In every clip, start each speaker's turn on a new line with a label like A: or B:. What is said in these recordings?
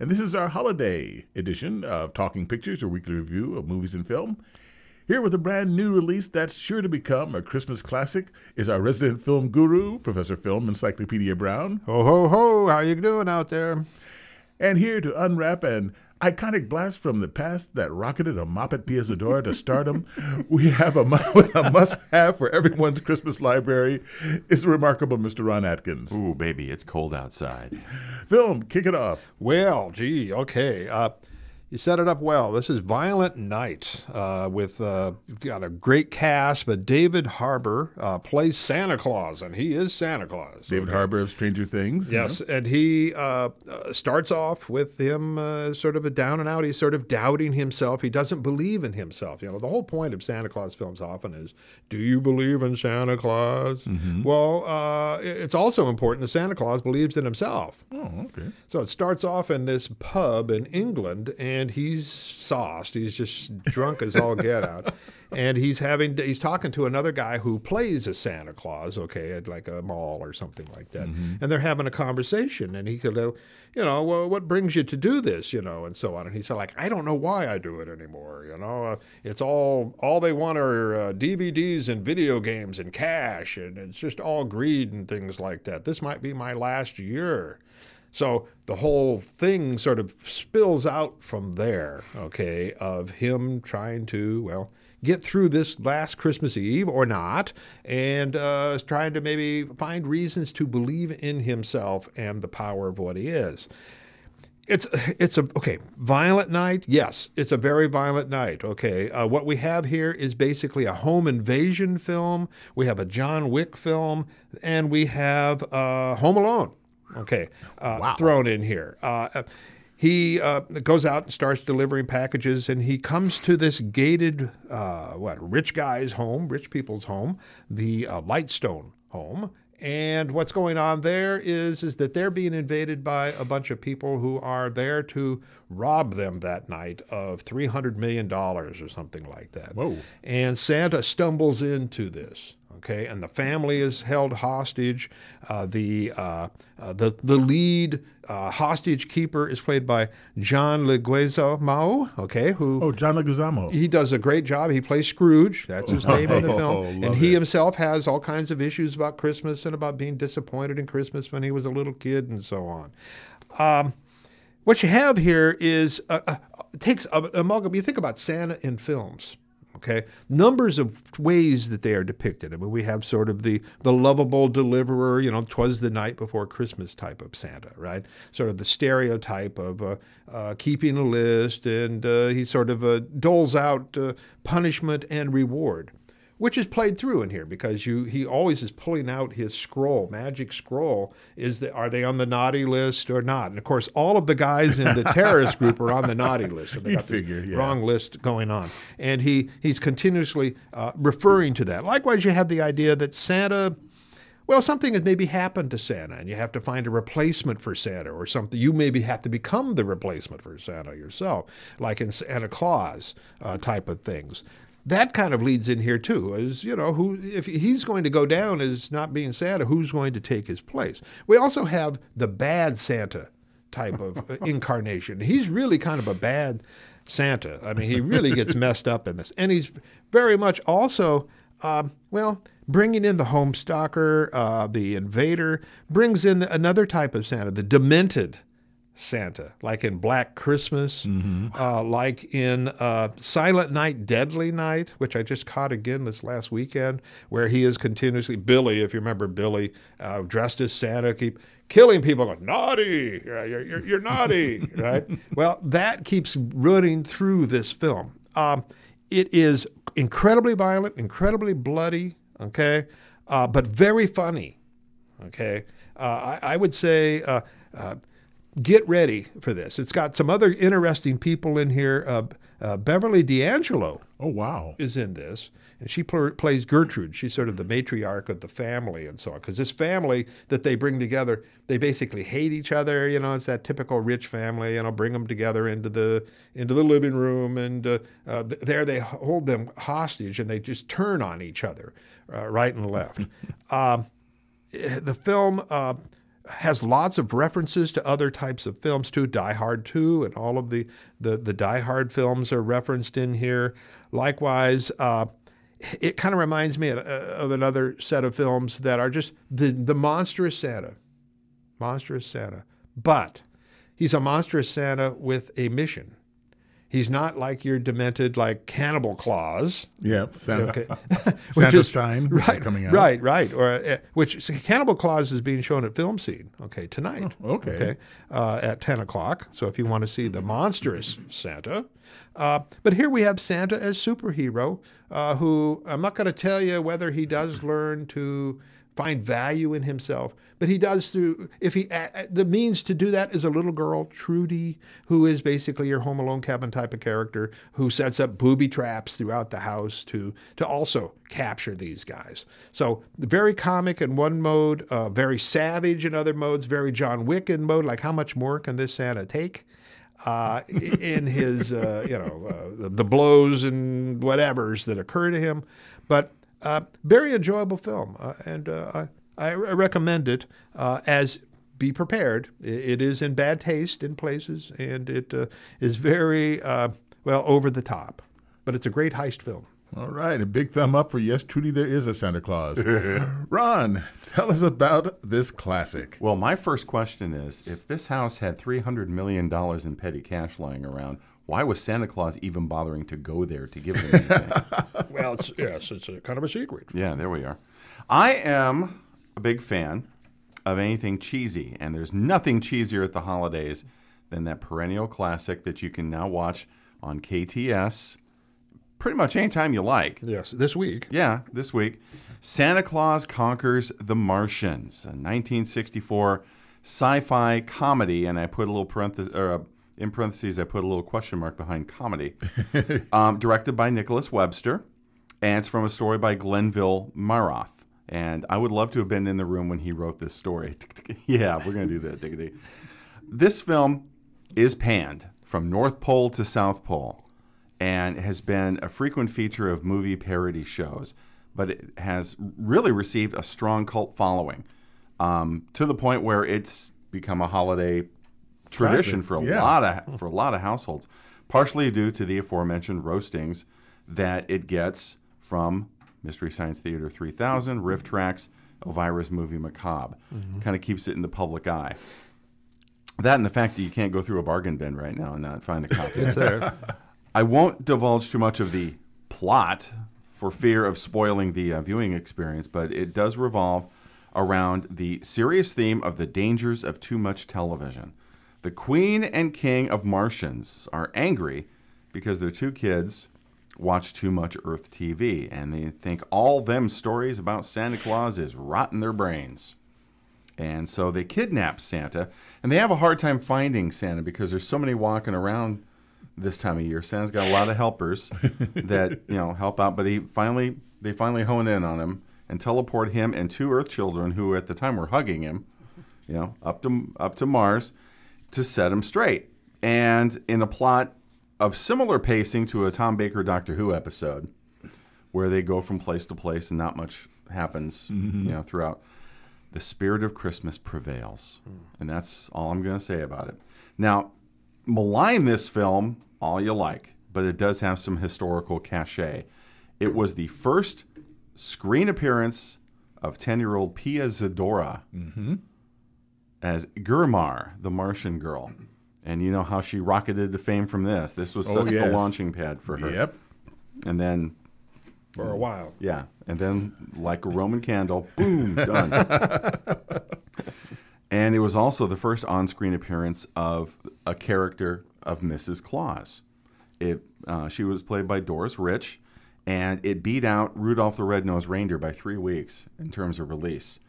A: And this is our holiday edition of Talking Pictures, a weekly review of movies and film. Here with a brand new release that's sure to become a Christmas classic is our resident film guru, Professor Film Encyclopedia Brown.
B: Ho ho ho! How you doing out there?
A: And here to unwrap an iconic blast from the past that rocketed a mop at Pia Zadora to stardom, we have a, a must-have for everyone's Christmas library. Is the remarkable Mr. Ron Atkins.
C: Ooh, baby, it's cold outside.
A: Phil, kick it off.
B: Well, gee, okay. Uh, you set it up well. This is Violent Night uh, with uh, got a great cast, but David Harbour uh, plays Santa Claus, and he is Santa Claus.
A: David
B: okay?
A: Harbour of Stranger Things.
B: Yes, and he uh, uh, starts off with him uh, sort of a down and out. He's sort of doubting himself. He doesn't believe in himself. You know, the whole point of Santa Claus films often is, do you believe in Santa Claus? Mm-hmm. Well, it's also important that Santa Claus believes in himself.
A: Oh, okay.
B: So it starts off in this pub in England, and and he's sauced. He's just drunk as all get out. And he's having he's talking to another guy who plays a Santa Claus, okay, at like a mall or something like that. Mm-hmm. And they're having a conversation, and he said, you know, well, what brings you to do this, you know, and so on. And he said, like, I don't know why I do it anymore. You know, uh, it's all all they want are uh, DVDs and video games and cash, and it's just all greed and things like that. This might be my last year. So the whole thing sort of spills out from there, okay, of him trying to, well, get through this last Christmas Eve or not, and uh, trying to maybe find reasons to believe in himself and the power of what he is. It's it's a okay violent night. Yes, it's a very violent night. Okay, uh, what we have here is basically a home invasion film. We have a John Wick film, and we have uh, Home Alone okay, uh, wow. thrown in here. Uh, he uh, goes out and starts delivering packages, and he comes to this gated, uh, what, rich guy's home, rich people's home, the uh, Lightstone home. And what's going on there is, is that they're being invaded by a bunch of people who are there to rob them that night of $300 million or something like that.
A: Whoa.
B: And Santa stumbles into this okay, and the family is held hostage. Uh, the, uh, uh, the the lead uh, hostage keeper is played by John Leguizamo, okay, who
A: oh John Leguizamo.
B: He does a great job. He plays Scrooge. That's his name in the film, and he it. himself has all kinds of issues about Christmas and about being disappointed in Christmas when he was a little kid and so on. Um, what you have here is uh, uh, takes a amalgam. You think about Santa in films Okay, numbers of ways that they are depicted. I mean, we have sort of the the lovable deliverer, you know, twas the night before Christmas type of Santa, right? Sort of the stereotype of uh, uh, keeping a list, and uh, he sort of uh, doles out uh, punishment and reward which is played through in here because you he always is pulling out his scroll, magic scroll. Is that are they on the naughty list or not? And of course, all of the guys in the terrorist group are on the naughty list. So they got
A: figure,
B: this
A: yeah.
B: wrong list going on, and he he's continuously uh, referring to that. Likewise, you have the idea that Santa. Well, something has maybe happened to Santa, and you have to find a replacement for Santa, or something. You maybe have to become the replacement for Santa yourself, like in Santa Claus uh, type of things that kind of leads in here too. Is you know who if he's going to go down as not being Santa, who's going to take his place? We also have the bad Santa type of uh, incarnation. He's really kind of a bad Santa. I mean, he really gets messed up in this, and he's very much also. Uh, well, bringing in the homestalker, uh, the invader, brings in another type of Santa, the demented Santa, like in Black Christmas, mm-hmm. uh, like in uh, Silent Night, Deadly Night, which I just caught again this last weekend, where he is continuously Billy, if you remember Billy, uh, dressed as Santa, keep killing people, going, naughty, you're, you're, you're naughty, right? Well, that keeps running through this film. Um, it is incredibly violent, incredibly bloody, okay, uh, but very funny, okay. Uh, I, I, would say uh, get ready for this. It's got some other interesting people in here. Uh, uh, Beverly D'Angelo.
A: Oh wow,
B: is in this, and she pl- plays Gertrude. She's sort of the matriarch of the family and so on. Because this family that they bring together, they basically hate each other. You know, it's that typical rich family. You know, bring them together into the into the living room, and uh, uh, th- there they hold them hostage, and they just turn on each other, uh, right and left. um, the film uh, has lots of references to other types of films too. Die Hard 2 and all of the the, the Die Hard films are referenced in here. Likewise, uh, it kind of reminds me of, of another set of films that are just the the monstrous Santa, monstrous Santa, but he's a monstrous Santa with a mission. He's not like your demented, like Cannibal Claus.
A: Yeah, Santa,
B: Okay.
A: Santa Stein which is
B: right,
A: coming out.
B: right, right. Or uh, which Cannibal Claus is being shown at Film Scene. Okay, tonight.
A: Oh, okay.
B: Okay, uh, at ten o'clock. So if you want to see the monstrous Santa, uh, but here we have Santa as superhero, uh, who I'm not going to tell you whether he does learn to find value in himself, but he does through if he the means to do that is a little girl Trudy, who is basically your Home Alone Kevin type of character, who sets up booby traps throughout the house to to also capture these guys. So very comic in one mode, uh, very savage in other modes, very John Wick in mode. Like how much more can this Santa take? uh, in his, uh, you know, uh, the blows and whatevers that occur to him. But uh, very enjoyable film, uh, and uh, I, I recommend it uh, as be prepared. It is in bad taste in places, and it uh, is very uh, well over the top. But it's a great heist film.
A: All right, a big thumb up for yes, Trudy, there is a Santa Claus. Ron, tell us about this classic.
C: Well, my first question is if this house had $300 million in petty cash lying around, why was Santa Claus even bothering to go there to give them anything?
B: Well, it's, yes, it's a, kind of a secret.
C: yeah, there we are. I am a big fan of anything cheesy, and there's nothing cheesier at the holidays than that perennial classic that you can now watch on KTS pretty much anytime you like.
B: Yes, this week.
C: Yeah, this week. Santa Claus Conquers the Martians, a 1964 sci fi comedy. And I put a little parenthesis, or uh, in parentheses, I put a little question mark behind comedy. um, directed by Nicholas Webster. And it's from a story by Glenville Mareth. And I would love to have been in the room when he wrote this story. yeah, we're going to do that. Diggity. This film is panned from North Pole to South Pole and has been a frequent feature of movie parody shows, but it has really received a strong cult following um, to the point where it's become a holiday tradition for a
A: yeah.
C: lot of for a lot of households, partially due to the aforementioned roastings that it gets from Mystery Science Theater 3000, RiffTrax, Elvira's movie Macabre. Kind of keeps it in the public eye. That and the fact that you can't go through a bargain bin right now and not find a copy.
B: It's there.
C: I won't divulge too much of the plot for fear of spoiling the uh, viewing experience, but it does revolve around the serious theme of the dangers of too much television. The queen and king of Martians are angry because their two kids watch too much Earth TV and they think all them stories about Santa Claus is rotting their brains. And so they kidnap Santa, and they have a hard time finding Santa because there's so many walking around this time of year. Santa's got a lot of helpers that you know help out, but he finally they finally hone in on him and teleport him and two Earth children who at the time were hugging him, you know, up to up to Mars to set him straight. And in a plot of similar pacing to a Tom Baker Doctor Who episode, where they go from place to place and not much happens, mm-hmm. you know, throughout. The spirit of Christmas prevails, hmm. and that's all I'm going to say about it. Now, malign this film all you like, but it does have some historical cachet. It was the first screen appearance of 10 year old Pia Zadora mm-hmm. As Girmar, the Martian girl. And you know how she rocketed to fame from this. This was
A: Oh,
C: such the launching pad for her.
A: Yep.
C: And then,
B: For a while.
C: yeah, and then like a Roman candle, boom, done. and it was also the first on screen appearance of a character of Mrs. Claus. It, uh, she was played by Doris Rich, and it beat out Rudolph the Red-Nosed Reindeer by three weeks in terms of release,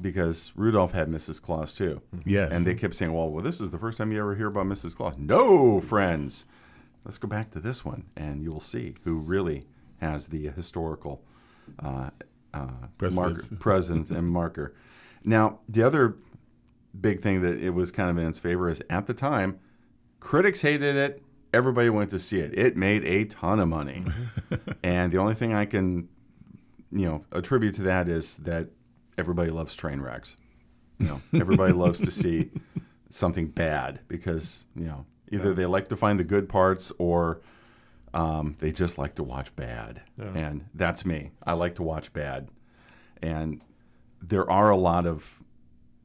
C: because Rudolph had Mrs. Claus too.
A: Yes.
C: and they kept saying, "Well, well, this is the first time you ever hear about Mrs. Claus." No, friends, let's go back to this one, and you will see who really has the historical uh, uh, marker, presence and marker. Now, the other big thing that it was kind of in its favor is at the time, critics hated it. Everybody went to see it. It made a ton of money, and the only thing I can, you know, attribute to that is that everybody loves train wrecks. You know, everybody loves to see something bad because you know either they like to find the good parts or um, they just like to watch bad, and that's me. I like to watch bad, and there are a lot of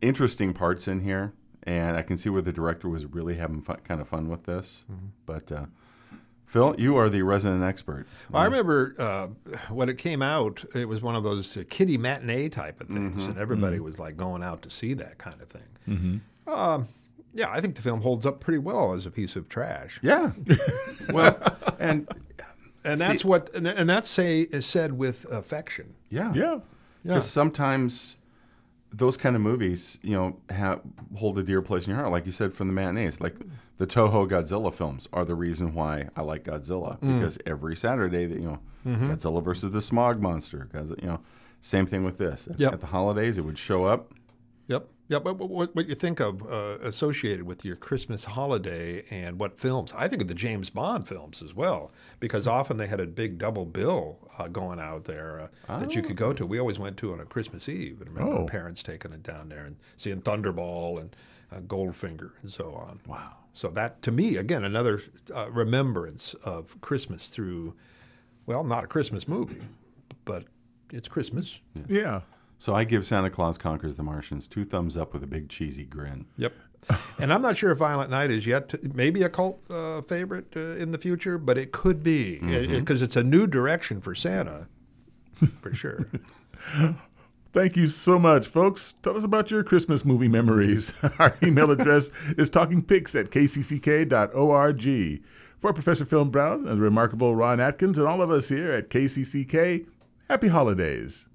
C: interesting parts in here, and I can see where the director was really having fun, kind of fun with this. But uh, Phil, you are the resident expert.
B: Well, I remember uh, when it came out, it was one of those uh, kiddie matinee type of things, and everybody was like going out to see that kind of thing. Um, yeah, I think the film holds up pretty well as a piece of trash.
C: Yeah. well, and
B: And that's what, and, and that's say is said with affection.
C: yeah,
A: Yeah.
C: Because sometimes those kind of movies, you know, have, hold a dear place in your heart, like you said from the matinees. Like the Toho Godzilla films are the reason why I like Godzilla
B: Mm.
C: because every Saturday, that you know,
B: Mm-hmm.
C: Godzilla versus the Smog Monster. Godzilla, you know, same thing with this. At,
B: Yep.
C: at the holidays, it would show up.
B: Yep. Yep. But what, what you think of uh, associated with your Christmas holiday and what films? I think of the James Bond films as well, because often they had a big double bill uh, going out there uh, that you could go to. We always went to on a Christmas Eve, and remember
A: Oh.
B: parents taking it down there and seeing Thunderball and uh, Goldfinger and so on.
C: Wow.
B: So that, to me, again, another uh, remembrance of Christmas through, well, not a Christmas movie, but it's Christmas.
A: Yeah.
C: So I give Santa Claus Conquers the Martians two thumbs up with a big cheesy grin.
B: Yep. and I'm not sure if Violent Night is yet to, maybe a cult uh, favorite uh, in the future, but it could be because it's a new direction for Santa, for sure.
A: Thank you so much, folks. Tell us about your Christmas movie memories. Our email address is talkingpics at kcck.org. For Professor Phil Brown and the remarkable Ron Atkins and all of us here at KCCK, happy holidays.